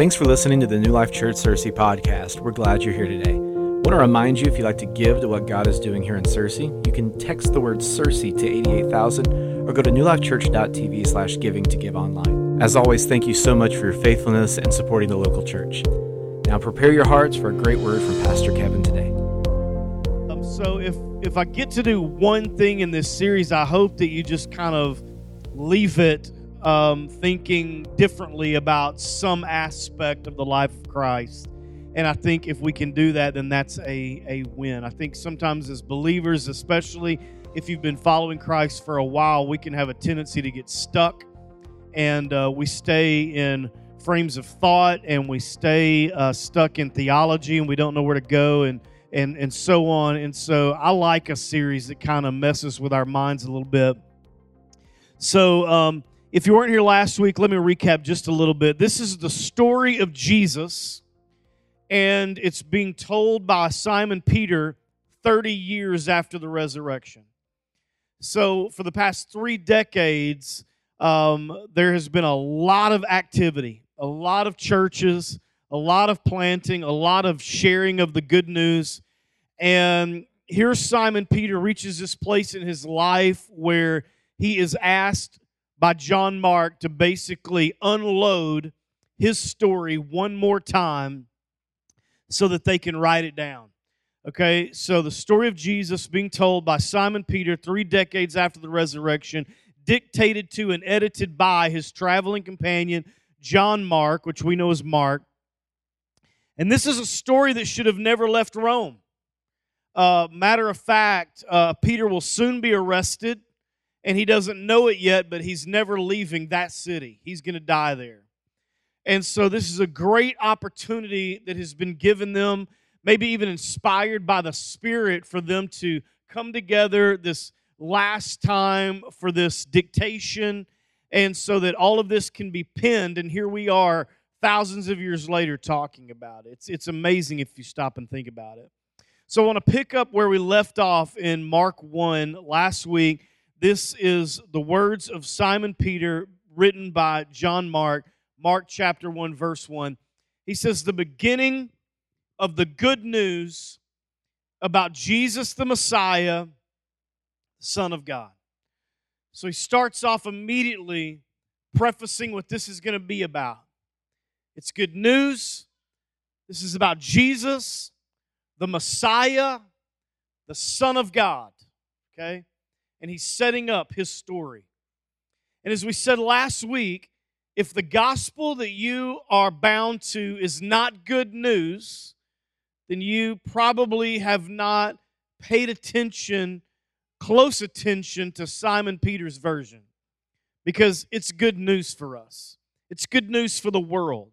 Thanks for listening to the New Life Church Searcy podcast. We're glad you're here today. I want to remind you if you'd like to give to what God is doing here in Searcy, you can text the word Searcy to 88000 or go to newlifechurch.tv slash giving to give online. As always, thank you so much for your faithfulness and supporting the local church. Now prepare your hearts for a great word from Pastor Kevin today. Um, so if if I get to do one thing in this series, I hope that you just kind of leave it um, thinking differently about some aspect of the life of Christ. And I think if we can do that, then that's a, a win. I think sometimes as believers, especially if you've been following Christ for a while, we can have a tendency to get stuck and uh, we stay in frames of thought and we stay uh, stuck in theology and we don't know where to go and, and, and so on. And so I like a series that kind of messes with our minds a little bit. So, um, if you weren't here last week, let me recap just a little bit. This is the story of Jesus, and it's being told by Simon Peter 30 years after the resurrection. So, for the past three decades, um, there has been a lot of activity, a lot of churches, a lot of planting, a lot of sharing of the good news. And here Simon Peter reaches this place in his life where he is asked by John Mark to basically unload his story one more time so that they can write it down. Okay, so the story of Jesus being told by Simon Peter three decades after the resurrection, dictated to and edited by his traveling companion, John Mark, which we know as Mark. And this is a story that should have never left Rome. Uh, matter of fact, uh, Peter will soon be arrested and he doesn't know it yet, but he's never leaving that city. He's going to die there. And so, this is a great opportunity that has been given them, maybe even inspired by the Spirit, for them to come together this last time for this dictation, and so that all of this can be penned. And here we are, thousands of years later, talking about it. It's, it's amazing if you stop and think about it. So, I want to pick up where we left off in Mark 1 last week this is the words of Simon Peter written by John Mark, Mark chapter 1, verse 1. He says, The beginning of the good news about Jesus the Messiah, Son of God. So he starts off immediately prefacing what this is going to be about. It's good news. This is about Jesus, the Messiah, the Son of God. Okay? And he's setting up his story. And as we said last week, if the gospel that you are bound to is not good news, then you probably have not paid attention, close attention to Simon Peter's version because it's good news for us. It's good news for the world.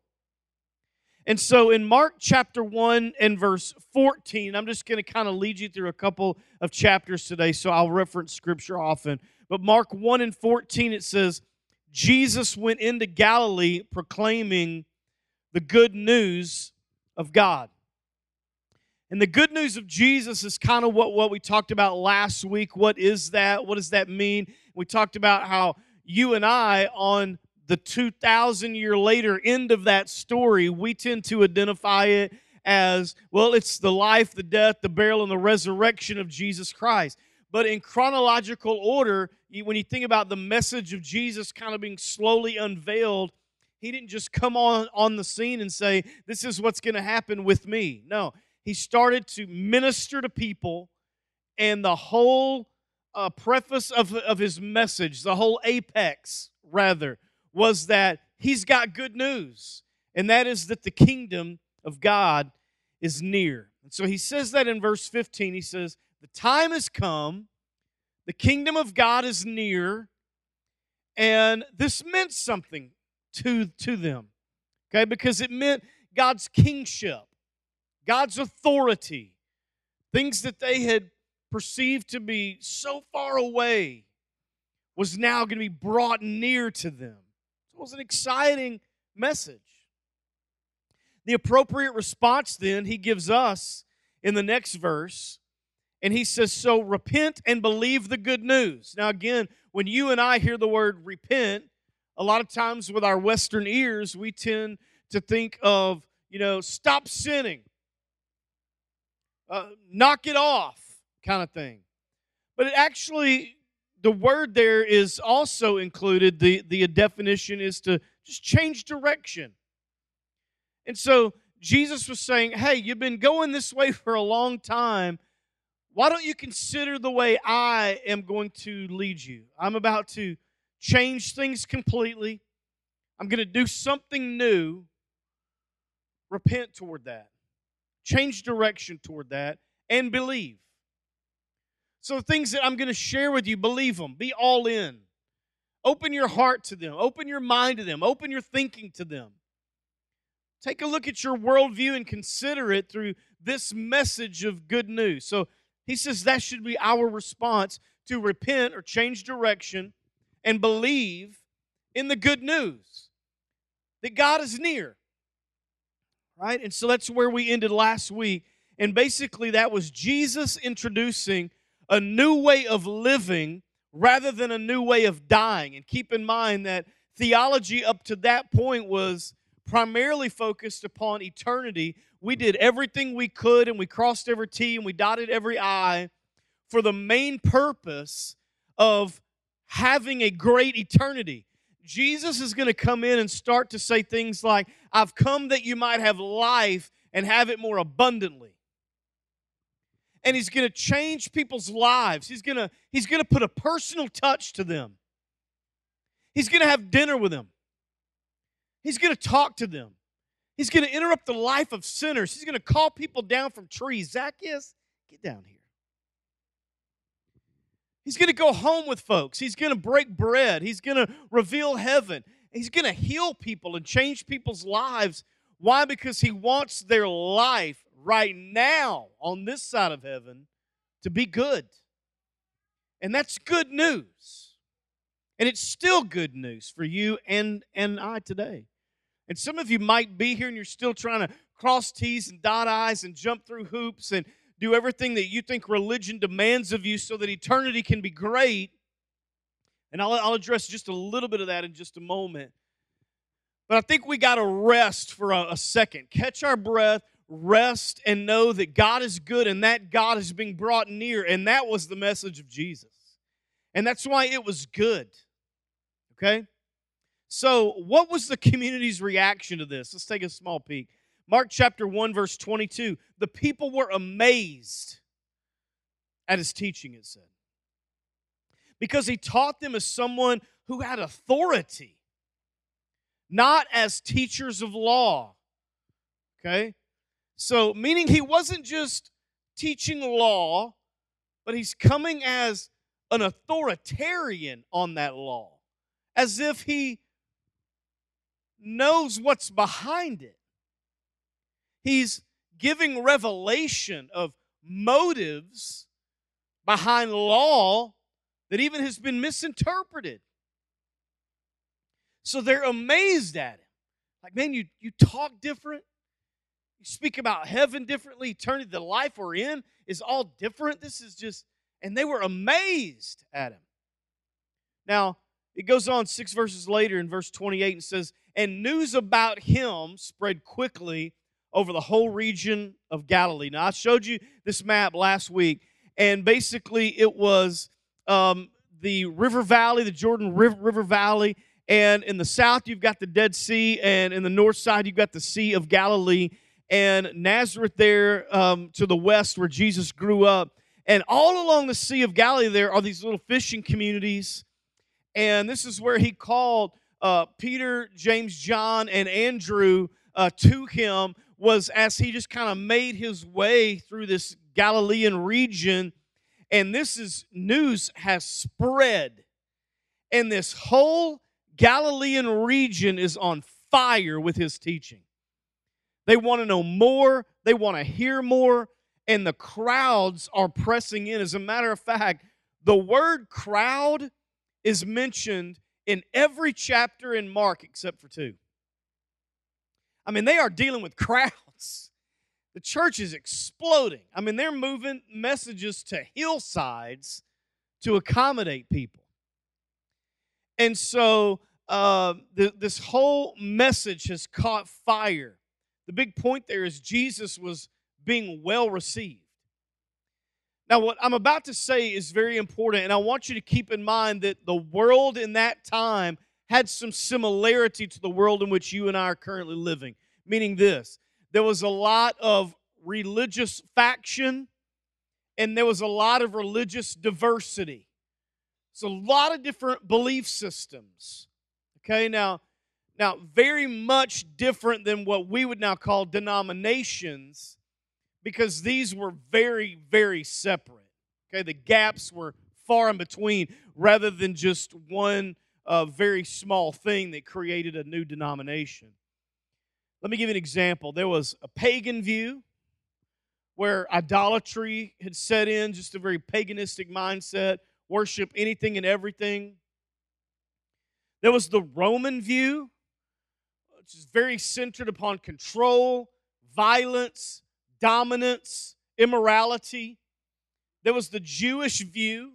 And so in Mark chapter 1 and verse 14, I'm just going to kind of lead you through a couple of chapters today, so I'll reference scripture often. But Mark 1 and 14, it says, Jesus went into Galilee proclaiming the good news of God. And the good news of Jesus is kind of what, what we talked about last week. What is that? What does that mean? We talked about how you and I, on the 2,000 year later end of that story, we tend to identify it as well, it's the life, the death, the burial, and the resurrection of Jesus Christ. But in chronological order, when you think about the message of Jesus kind of being slowly unveiled, he didn't just come on, on the scene and say, This is what's going to happen with me. No, he started to minister to people, and the whole uh, preface of, of his message, the whole apex, rather, was that he's got good news, and that is that the kingdom of God is near. And so he says that in verse 15. He says, The time has come, the kingdom of God is near, and this meant something to, to them, okay, because it meant God's kingship, God's authority, things that they had perceived to be so far away was now going to be brought near to them. Was an exciting message. The appropriate response then he gives us in the next verse, and he says, So repent and believe the good news. Now, again, when you and I hear the word repent, a lot of times with our Western ears, we tend to think of, you know, stop sinning, uh, knock it off kind of thing. But it actually, the word there is also included, the, the definition is to just change direction. And so Jesus was saying, hey, you've been going this way for a long time. Why don't you consider the way I am going to lead you? I'm about to change things completely. I'm going to do something new. Repent toward that. Change direction toward that and believe. So, things that I'm going to share with you, believe them. Be all in. Open your heart to them. Open your mind to them. Open your thinking to them. Take a look at your worldview and consider it through this message of good news. So, he says that should be our response to repent or change direction and believe in the good news that God is near. Right? And so that's where we ended last week. And basically, that was Jesus introducing a new way of living rather than a new way of dying. And keep in mind that theology up to that point was primarily focused upon eternity. We did everything we could and we crossed every T and we dotted every I for the main purpose of having a great eternity. Jesus is going to come in and start to say things like, I've come that you might have life and have it more abundantly. And he's going to change people's lives. He's going to he's going to put a personal touch to them. He's going to have dinner with them. He's going to talk to them. He's going to interrupt the life of sinners. He's going to call people down from trees. Zacchaeus, get down here. He's going to go home with folks. He's going to break bread. He's going to reveal heaven. He's going to heal people and change people's lives. Why? Because he wants their life right now on this side of heaven to be good. And that's good news. And it's still good news for you and, and I today. And some of you might be here and you're still trying to cross T's and dot I's and jump through hoops and do everything that you think religion demands of you so that eternity can be great. And I'll, I'll address just a little bit of that in just a moment. But I think we got to rest for a, a second, catch our breath, rest, and know that God is good and that God is being brought near. And that was the message of Jesus. And that's why it was good. Okay? So, what was the community's reaction to this? Let's take a small peek. Mark chapter 1, verse 22. The people were amazed at his teaching, it said. Because he taught them as someone who had authority, not as teachers of law. Okay? So, meaning he wasn't just teaching law, but he's coming as an authoritarian on that law, as if he knows what's behind it. He's giving revelation of motives behind law that even has been misinterpreted. So they're amazed at him. Like, man, you, you talk different. You speak about heaven differently. Eternity, the life we're in is all different. This is just, and they were amazed at him. Now, it goes on six verses later in verse 28 and says, And news about him spread quickly over the whole region of Galilee. Now, I showed you this map last week, and basically it was um, the river valley, the Jordan river, river Valley, and in the south you've got the Dead Sea, and in the north side you've got the Sea of Galilee, and Nazareth there um, to the west where Jesus grew up. And all along the Sea of Galilee there are these little fishing communities, and this is where he called uh, Peter, James, John, and Andrew uh, to him was as he just kind of made his way through this Galilean region, and this is news has spread, and this whole Galilean region is on fire with his teaching. They want to know more, they want to hear more, and the crowds are pressing in. As a matter of fact, the word crowd is mentioned in every chapter in Mark except for two. I mean, they are dealing with crowds. The church is exploding. I mean, they're moving messages to hillsides to accommodate people. And so uh, the, this whole message has caught fire. The big point there is Jesus was being well received. Now, what I'm about to say is very important, and I want you to keep in mind that the world in that time had some similarity to the world in which you and I are currently living. Meaning this there was a lot of religious faction, and there was a lot of religious diversity. It's a lot of different belief systems. Okay, now, now very much different than what we would now call denominations because these were very, very separate. Okay, the gaps were far in between rather than just one uh, very small thing that created a new denomination. Let me give you an example. There was a pagan view where idolatry had set in, just a very paganistic mindset, worship anything and everything. There was the Roman view, which is very centered upon control, violence, dominance, immorality. There was the Jewish view,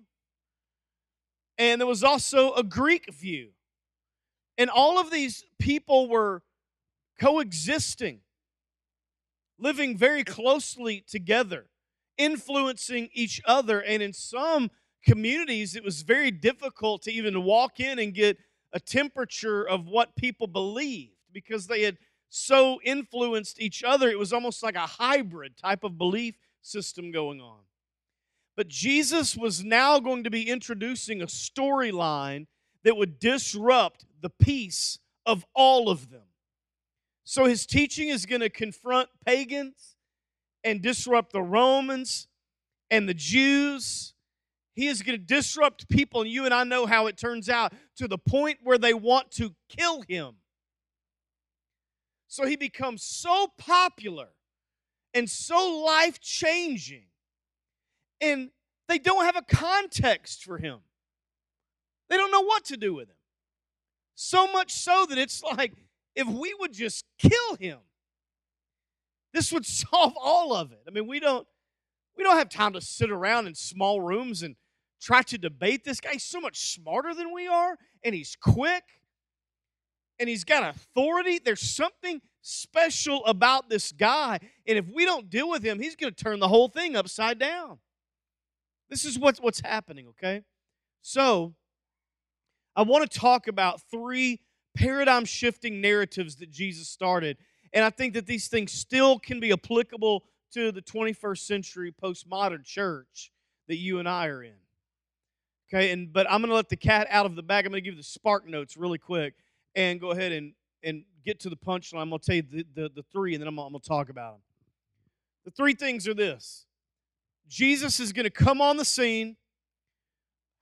and there was also a Greek view. And all of these people were coexisting, living very closely together, influencing each other. And in some communities, it was very difficult to even walk in and get a temperature of what people believed because they had so influenced each other, it was almost like a hybrid type of belief system going on. But Jesus was now going to be introducing a storyline that would disrupt the peace of all of them. So his teaching is going to confront pagans and disrupt the Romans and the Jews. He is going to disrupt people, and you and I know how it turns out to the point where they want to kill him. So he becomes so popular and so life changing. And they don't have a context for him. They don't know what to do with him. So much so that it's like if we would just kill him, this would solve all of it. I mean, we don't we don't have time to sit around in small rooms and try to debate this guy. He's so much smarter than we are, and he's quick and he's got authority. There's something special about this guy. And if we don't deal with him, he's going to turn the whole thing upside down. This is what's, what's happening, okay? So, I want to talk about three paradigm shifting narratives that Jesus started. And I think that these things still can be applicable to the 21st century postmodern church that you and I are in. Okay, and but I'm going to let the cat out of the bag. I'm going to give the spark notes really quick and go ahead and, and get to the punchline. I'm going to tell you the, the, the three, and then I'm, I'm going to talk about them. The three things are this Jesus is going to come on the scene,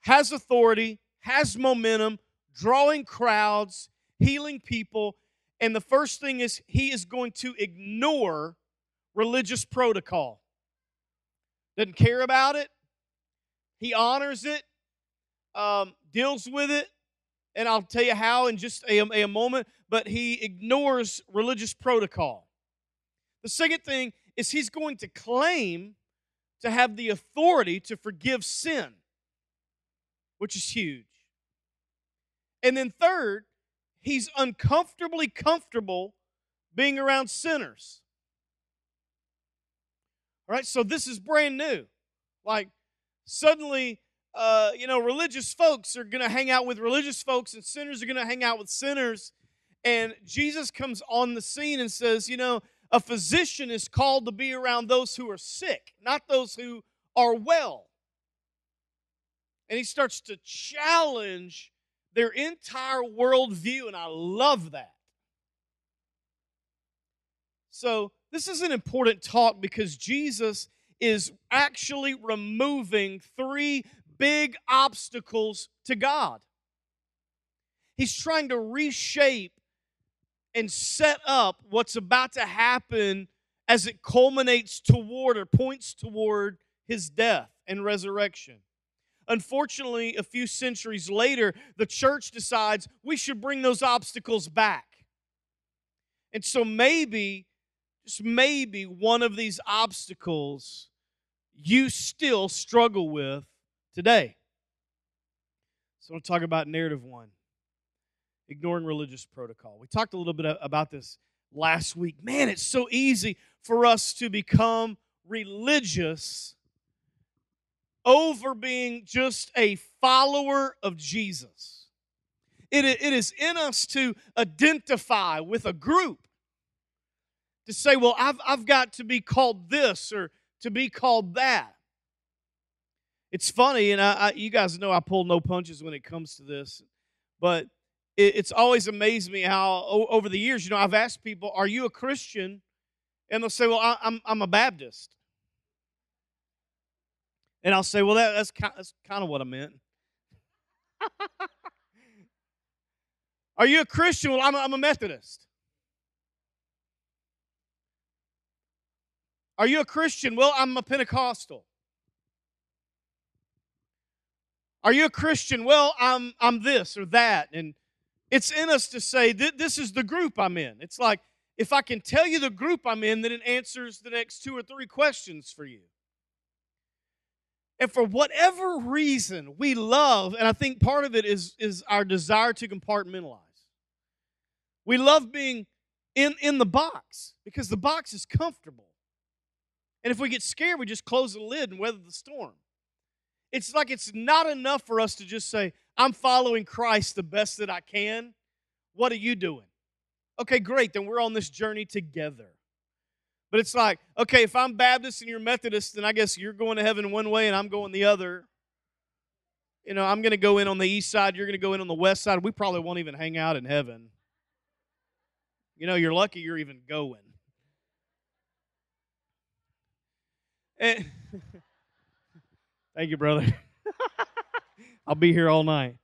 has authority, has momentum, drawing crowds, healing people. And the first thing is he is going to ignore religious protocol. Doesn't care about it. He honors it, um, deals with it, and I'll tell you how in just a, a moment, but he ignores religious protocol. The second thing is he's going to claim to have the authority to forgive sin, which is huge. And then third, he's uncomfortably comfortable being around sinners. All right, so this is brand new. Like, suddenly uh, you know, religious folks are going to hang out with religious folks and sinners are going to hang out with sinners. And Jesus comes on the scene and says, you know, a physician is called to be around those who are sick, not those who are well. And he starts to challenge their entire worldview, and I love that. So, this is an important talk because Jesus is actually removing three big obstacles to God. He's trying to reshape and set up what's about to happen as it culminates toward or points toward his death and resurrection. Unfortunately, a few centuries later, the church decides we should bring those obstacles back. And so maybe, just maybe, one of these obstacles you still struggle with today. So I want to talk about narrative one. ignoring religious protocol. We talked a little bit about this last week. Man, it's so easy for us to become religious over being just a follower of Jesus. It, it is in us to identify with a group, to say, well, I've, I've got to be called this or to be called that. It's funny, and I, I, you guys know I pull no punches when it comes to this, but it, it's always amazed me how o- over the years, you know, I've asked people, "Are you a Christian?" And they'll say, "Well, I, I'm I'm a Baptist," and I'll say, "Well, that, that's kind, that's kind of what I meant." Are you a Christian? Well, I'm a, I'm a Methodist. Are you a Christian? Well, I'm a Pentecostal. Are you a Christian? Well, I'm I'm this or that. And it's in us to say this is the group I'm in. It's like if I can tell you the group I'm in, then it answers the next two or three questions for you. And for whatever reason, we love, and I think part of it is, is our desire to compartmentalize. We love being in, in the box because the box is comfortable. And if we get scared, we just close the lid and weather the storm. It's like it's not enough for us to just say, I'm following Christ the best that I can. What are you doing? Okay, great. Then we're on this journey together. But it's like, okay, if I'm Baptist and you're Methodist, then I guess you're going to heaven one way and I'm going the other. You know, I'm going to go in on the east side, you're going to go in on the west side. We probably won't even hang out in heaven. You know, you're lucky you're even going. Eh, and Thank you, brother. I'll be here all night.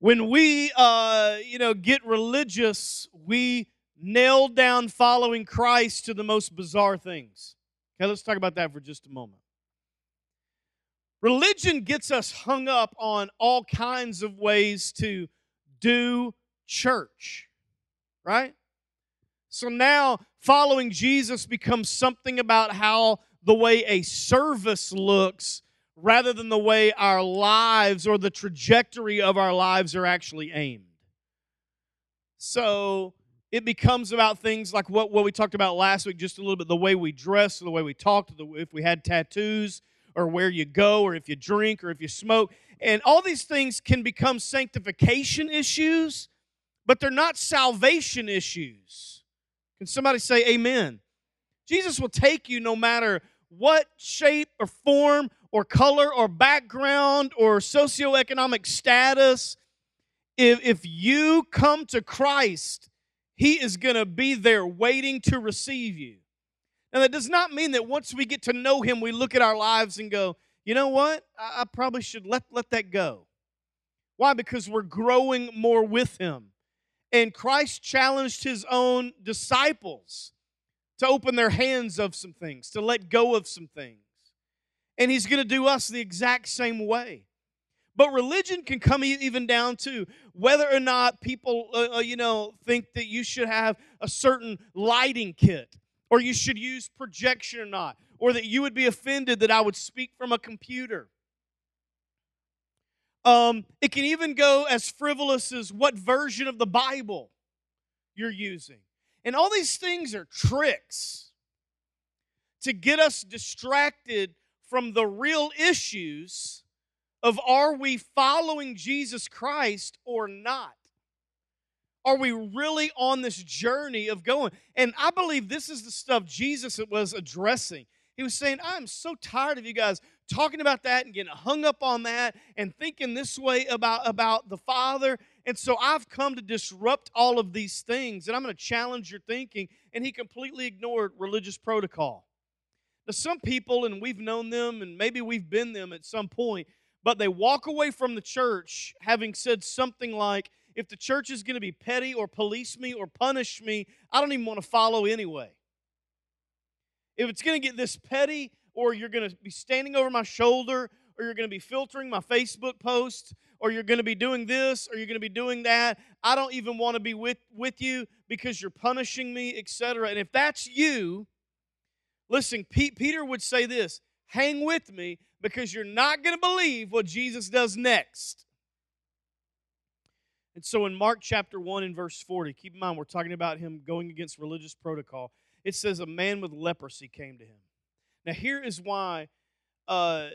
When we, uh, you know, get religious, we nail down following Christ to the most bizarre things. Okay, let's talk about that for just a moment. Religion gets us hung up on all kinds of ways to do church, right? So now following Jesus becomes something about how the way a service looks rather than the way our lives or the trajectory of our lives are actually aimed. So it becomes about things like what, what we talked about last week, just a little bit the way we dress, the way we talk, if we had tattoos, or where you go, or if you drink, or if you smoke. And all these things can become sanctification issues, but they're not salvation issues. Can somebody say amen? Jesus will take you no matter what shape or form or color or background or socioeconomic status. If, if you come to Christ, He is going to be there waiting to receive you. Now, that does not mean that once we get to know Him, we look at our lives and go, you know what? I, I probably should let, let that go. Why? Because we're growing more with Him. And Christ challenged his own disciples to open their hands of some things, to let go of some things. And he's going to do us the exact same way. But religion can come even down to whether or not people, uh, uh, you know, think that you should have a certain lighting kit, or you should use projection or not, or that you would be offended that I would speak from a computer. Um, it can even go as frivolous as what version of the Bible you're using. And all these things are tricks to get us distracted from the real issues of are we following Jesus Christ or not? Are we really on this journey of going? And I believe this is the stuff Jesus was addressing. He was saying, I'm so tired of you guys talking about that and getting hung up on that and thinking this way about, about the Father. And so I've come to disrupt all of these things, and I'm going to challenge your thinking. And he completely ignored religious protocol. Now, some people, and we've known them, and maybe we've been them at some point, but they walk away from the church having said something like, if the church is going to be petty or police me or punish me, I don't even want to follow anyway. If it's going to get this petty or you're going to be standing over my shoulder, or you're going to be filtering my Facebook posts, or you're going to be doing this, or you're going to be doing that. I don't even want to be with, with you because you're punishing me, etc. And if that's you, listen, Pete, Peter would say this hang with me because you're not going to believe what Jesus does next. And so in Mark chapter 1 and verse 40, keep in mind we're talking about him going against religious protocol. It says a man with leprosy came to him. Now here is why uh,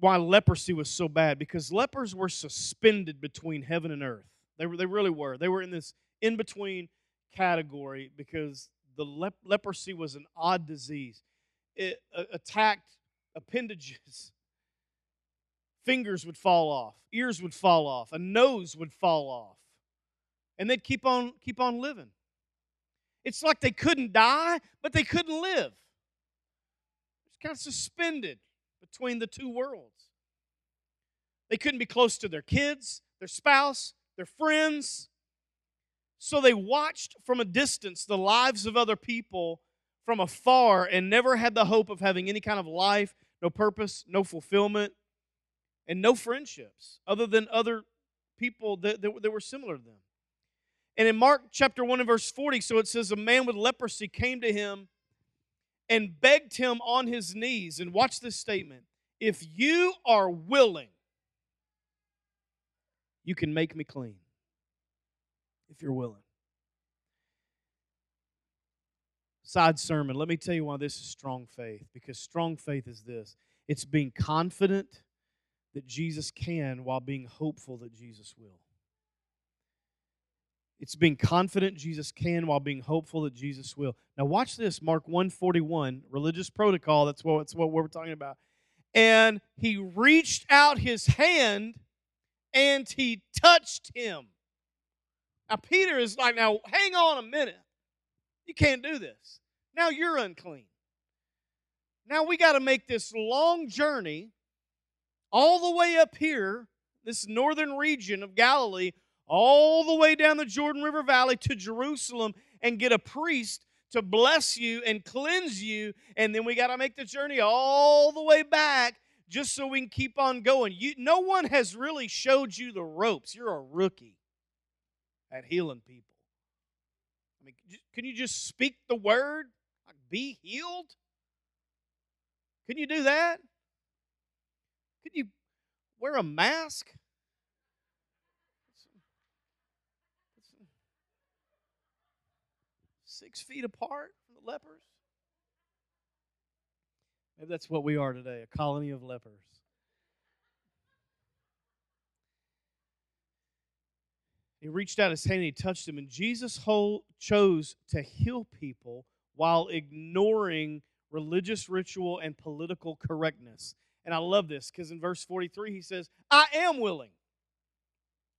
why leprosy was so bad because lepers were suspended between heaven and earth. They, were, they really were. They were in this in between category because the lep- leprosy was an odd disease. It uh, attacked appendages. Fingers would fall off, ears would fall off, a nose would fall off, and they'd keep on keep on living. It's like they couldn't die, but they couldn't live. Kind of suspended between the two worlds. They couldn't be close to their kids, their spouse, their friends. So they watched from a distance the lives of other people from afar and never had the hope of having any kind of life, no purpose, no fulfillment, and no friendships other than other people that, that, that were similar to them. And in Mark chapter 1 and verse 40, so it says, A man with leprosy came to him and begged him on his knees. And watch this statement if you are willing, you can make me clean. If you're willing. Side sermon, let me tell you why this is strong faith. Because strong faith is this it's being confident that Jesus can while being hopeful that Jesus will. It's being confident Jesus can while being hopeful that Jesus will. Now watch this, Mark 141, religious protocol, that's what, that's what we're talking about. And he reached out his hand and he touched him. Now Peter is like, now hang on a minute. You can't do this. Now you're unclean. Now we got to make this long journey all the way up here, this northern region of Galilee, all the way down the Jordan River Valley to Jerusalem and get a priest to bless you and cleanse you. And then we got to make the journey all the way back just so we can keep on going. You, no one has really showed you the ropes. You're a rookie at healing people. I mean, can you just speak the word? Like, be healed? Can you do that? Can you wear a mask? Six feet apart from the lepers? Maybe that's what we are today a colony of lepers. He reached out his hand and he touched him, and Jesus whole, chose to heal people while ignoring religious ritual and political correctness. And I love this because in verse 43 he says, I am willing.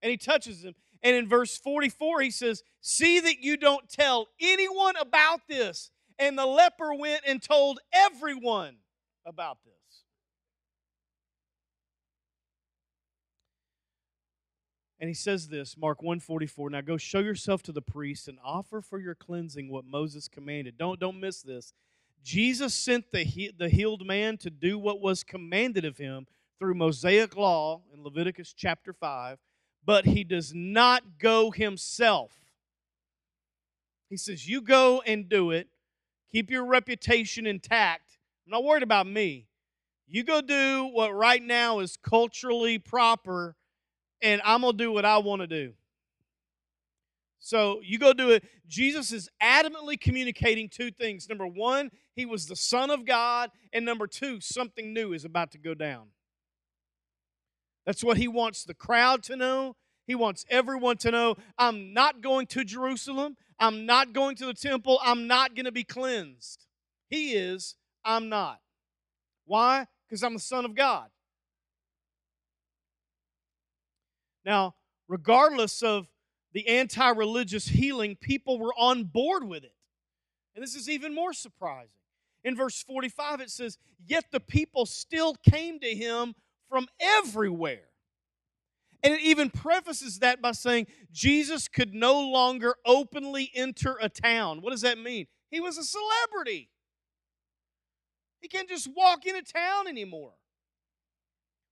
And he touches him. And in verse 44, he says, See that you don't tell anyone about this. And the leper went and told everyone about this. And he says this, Mark 144, now go show yourself to the priest and offer for your cleansing what Moses commanded. Don't, don't miss this. Jesus sent the, he, the healed man to do what was commanded of him through Mosaic law in Leviticus chapter 5 but he does not go himself. He says, You go and do it. Keep your reputation intact. I'm not worried about me. You go do what right now is culturally proper, and I'm going to do what I want to do. So you go do it. Jesus is adamantly communicating two things. Number one, he was the Son of God, and number two, something new is about to go down. That's what he wants the crowd to know. He wants everyone to know I'm not going to Jerusalem. I'm not going to the temple. I'm not going to be cleansed. He is. I'm not. Why? Because I'm the Son of God. Now, regardless of the anti religious healing, people were on board with it. And this is even more surprising. In verse 45, it says, Yet the people still came to him from everywhere. And it even prefaces that by saying Jesus could no longer openly enter a town. What does that mean? He was a celebrity. He can't just walk into town anymore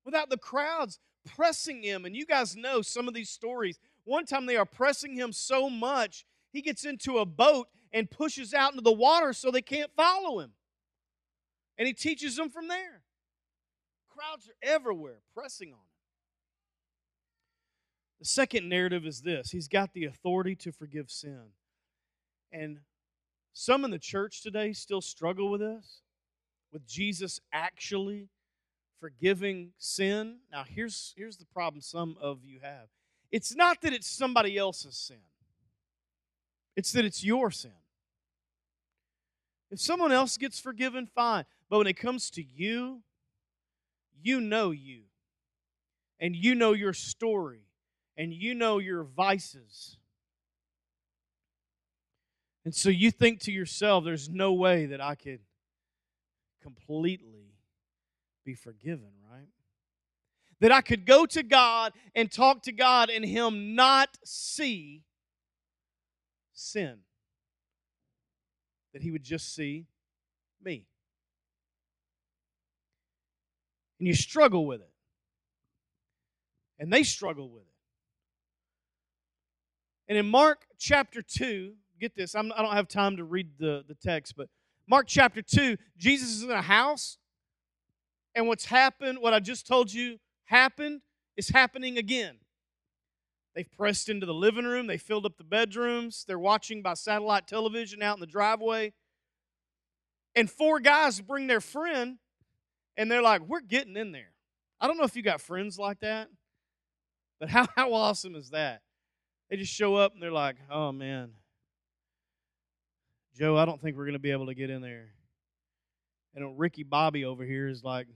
without the crowds pressing him. And you guys know some of these stories. One time they are pressing him so much, he gets into a boat and pushes out into the water so they can't follow him. And he teaches them from there. Crowds are everywhere pressing on him. The second narrative is this He's got the authority to forgive sin. And some in the church today still struggle with this, with Jesus actually forgiving sin. Now, here's, here's the problem some of you have it's not that it's somebody else's sin, it's that it's your sin. If someone else gets forgiven, fine. But when it comes to you, you know you. And you know your story. And you know your vices. And so you think to yourself, there's no way that I could completely be forgiven, right? That I could go to God and talk to God and Him not see sin. That He would just see me. And you struggle with it. And they struggle with it. And in Mark chapter 2, get this, I'm, I do not have time to read the, the text, but Mark chapter 2, Jesus is in a house, and what's happened, what I just told you happened, is happening again. They've pressed into the living room, they filled up the bedrooms, they're watching by satellite television out in the driveway. And four guys bring their friend, and they're like, We're getting in there. I don't know if you got friends like that, but how, how awesome is that? They just show up and they're like, Oh man, Joe, I don't think we're going to be able to get in there. And Ricky Bobby over here is like,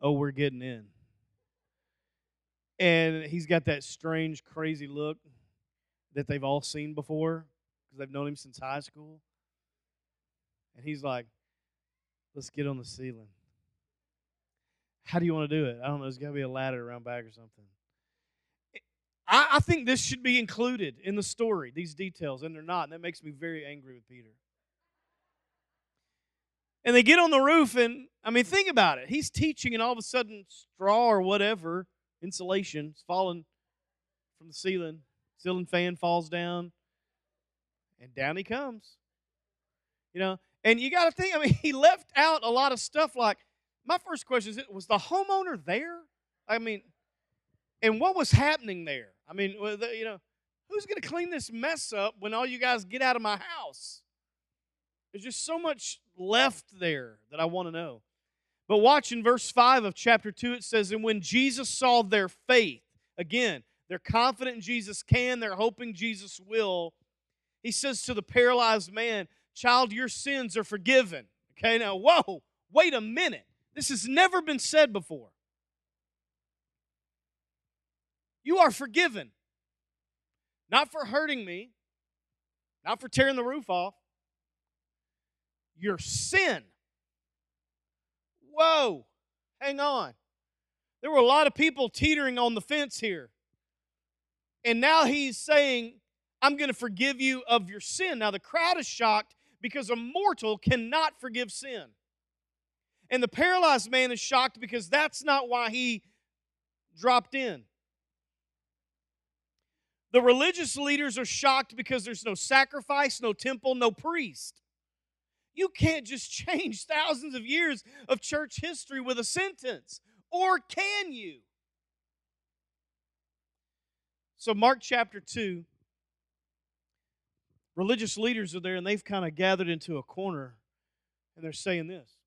oh, we're getting in. And he's got that strange, crazy look that they've all seen before because they've known him since high school. And he's like, let's get on the ceiling. How do you want to do it? I don't know. There's got to be a ladder around back or something. I, I think this should be included in the story, these details, and they're not. And that makes me very angry with Peter. And they get on the roof, and I mean, think about it. He's teaching, and all of a sudden, straw or whatever, insulation, is falling from the ceiling. Ceiling fan falls down, and down he comes. You know, and you got to think, I mean, he left out a lot of stuff like, my first question is, was the homeowner there? I mean, and what was happening there? I mean, you know, who's going to clean this mess up when all you guys get out of my house? There's just so much left there that I want to know. But watch in verse 5 of chapter 2, it says, And when Jesus saw their faith, again, they're confident Jesus can, they're hoping Jesus will. He says to the paralyzed man, Child, your sins are forgiven. Okay, now, whoa, wait a minute. This has never been said before. You are forgiven. Not for hurting me, not for tearing the roof off. Your sin. Whoa, hang on. There were a lot of people teetering on the fence here. And now he's saying, I'm going to forgive you of your sin. Now the crowd is shocked because a mortal cannot forgive sin. And the paralyzed man is shocked because that's not why he dropped in. The religious leaders are shocked because there's no sacrifice, no temple, no priest. You can't just change thousands of years of church history with a sentence. Or can you? So, Mark chapter 2, religious leaders are there and they've kind of gathered into a corner and they're saying this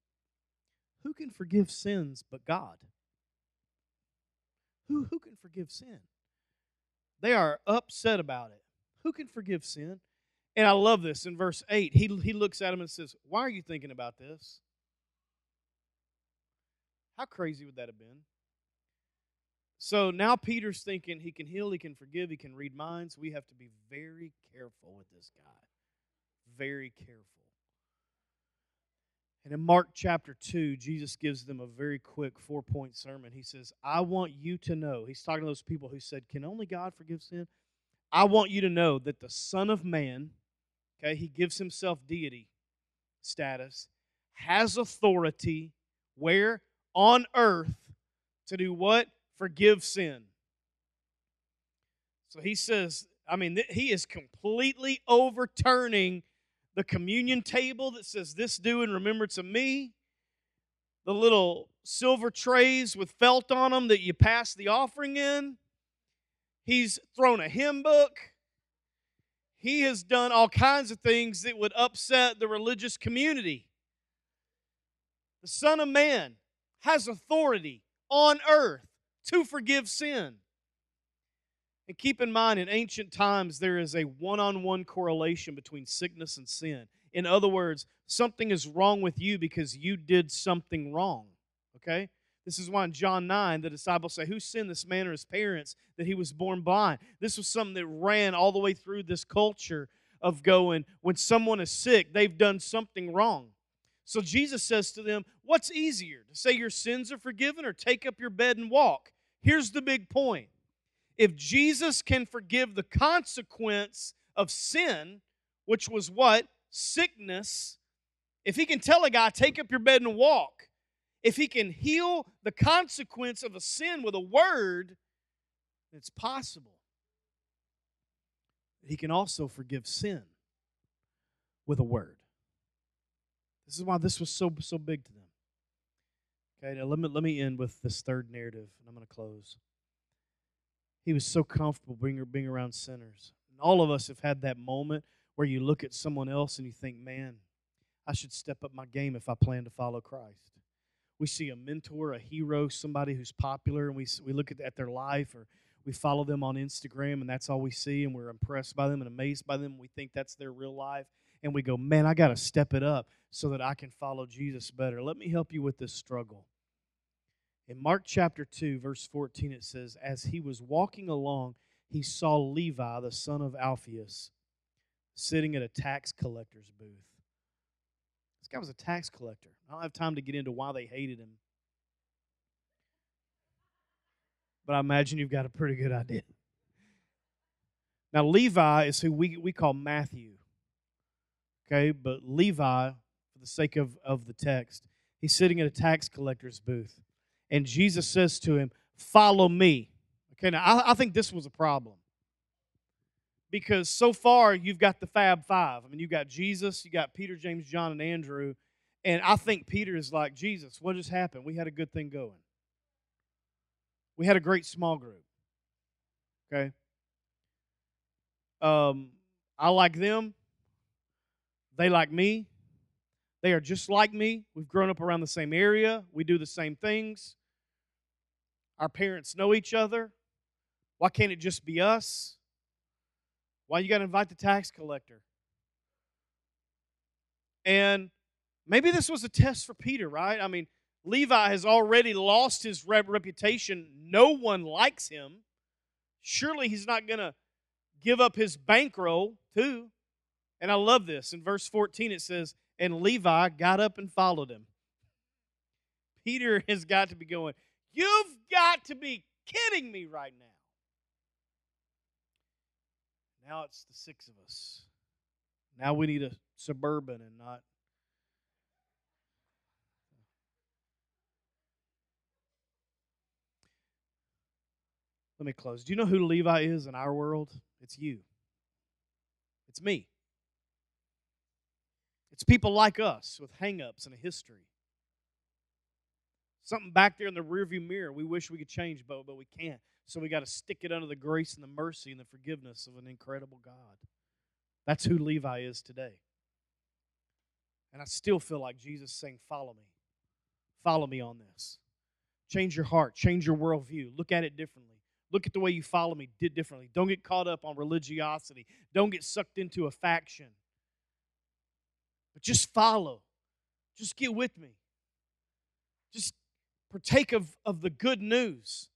Who can forgive sins but God? Who, who can forgive sin? They are upset about it. Who can forgive sin? And I love this in verse 8. He, he looks at him and says, Why are you thinking about this? How crazy would that have been? So now Peter's thinking he can heal, he can forgive, he can read minds. We have to be very careful with this guy. Very careful. And in Mark chapter 2, Jesus gives them a very quick four point sermon. He says, I want you to know, he's talking to those people who said, Can only God forgive sin? I want you to know that the Son of Man, okay, he gives himself deity status, has authority where? On earth to do what? Forgive sin. So he says, I mean, he is completely overturning the communion table that says, This do in remembrance of me, the little silver trays with felt on them that you pass the offering in. He's thrown a hymn book. He has done all kinds of things that would upset the religious community. The Son of Man has authority on earth to forgive sin. And keep in mind, in ancient times, there is a one on one correlation between sickness and sin. In other words, something is wrong with you because you did something wrong. Okay? This is why in John 9, the disciples say, Who sinned this man or his parents that he was born blind? This was something that ran all the way through this culture of going, when someone is sick, they've done something wrong. So Jesus says to them, What's easier, to say your sins are forgiven or take up your bed and walk? Here's the big point. If Jesus can forgive the consequence of sin, which was what? Sickness. If he can tell a guy, take up your bed and walk, if he can heal the consequence of a sin with a word, it's possible. He can also forgive sin with a word. This is why this was so so big to them. Okay, now let me let me end with this third narrative, and I'm going to close. He was so comfortable being being around sinners. And all of us have had that moment where you look at someone else and you think, "Man, I should step up my game if I plan to follow Christ." We see a mentor, a hero, somebody who's popular, and we we look at, at their life or we follow them on Instagram and that's all we see and we're impressed by them and amazed by them. We think that's their real life and we go, "Man, I got to step it up." so that I can follow Jesus better. Let me help you with this struggle. In Mark chapter 2, verse 14, it says, As he was walking along, he saw Levi, the son of Alphaeus, sitting at a tax collector's booth. This guy was a tax collector. I don't have time to get into why they hated him. But I imagine you've got a pretty good idea. Now, Levi is who we, we call Matthew. Okay, but Levi for the sake of, of the text. He's sitting at a tax collector's booth, and Jesus says to him, Follow me. Okay, now I, I think this was a problem because so far you've got the Fab Five. I mean, you got Jesus, you got Peter, James, John, and Andrew. And I think Peter is like, Jesus, what just happened? We had a good thing going. We had a great small group. Okay? Um, I like them. They like me. They are just like me. We've grown up around the same area. We do the same things. Our parents know each other. Why can't it just be us? Why you got to invite the tax collector? And maybe this was a test for Peter, right? I mean, Levi has already lost his reputation. No one likes him. Surely he's not going to give up his bankroll, too. And I love this. In verse 14, it says, and Levi got up and followed him. Peter has got to be going, You've got to be kidding me right now. Now it's the six of us. Now we need a suburban and not. Let me close. Do you know who Levi is in our world? It's you. It's me. It's people like us with hangups and a history. Something back there in the rearview mirror we wish we could change, but, but we can't. So we got to stick it under the grace and the mercy and the forgiveness of an incredible God. That's who Levi is today. And I still feel like Jesus saying, Follow me. Follow me on this. Change your heart, change your worldview, look at it differently. Look at the way you follow me did differently. Don't get caught up on religiosity. Don't get sucked into a faction. But just follow. Just get with me. Just partake of, of the good news.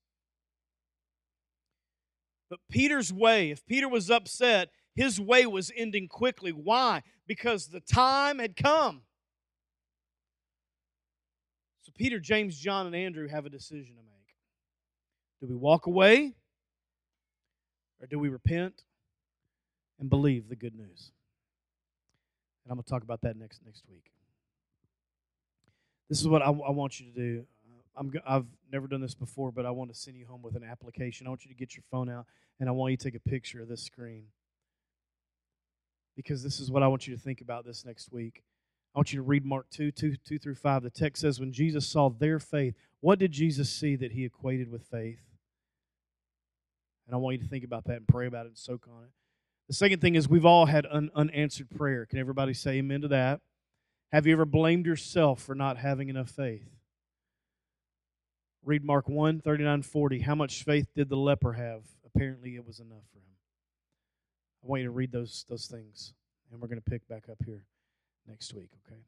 But Peter's way, if Peter was upset, his way was ending quickly. Why? Because the time had come. So Peter, James, John, and Andrew have a decision to make. Do we walk away or do we repent and believe the good news? And I'm going to talk about that next next week. This is what I, I want you to do. Uh, I'm, I've never done this before, but I want to send you home with an application. I want you to get your phone out, and I want you to take a picture of this screen. Because this is what I want you to think about this next week. I want you to read Mark 2, 2, 2 through 5. The text says, When Jesus saw their faith, what did Jesus see that he equated with faith? And I want you to think about that and pray about it and soak on it. The second thing is we've all had un- unanswered prayer. Can everybody say amen to that? Have you ever blamed yourself for not having enough faith? Read Mark 1 39 40. How much faith did the leper have? Apparently, it was enough for him. I want you to read those, those things, and we're going to pick back up here next week, okay?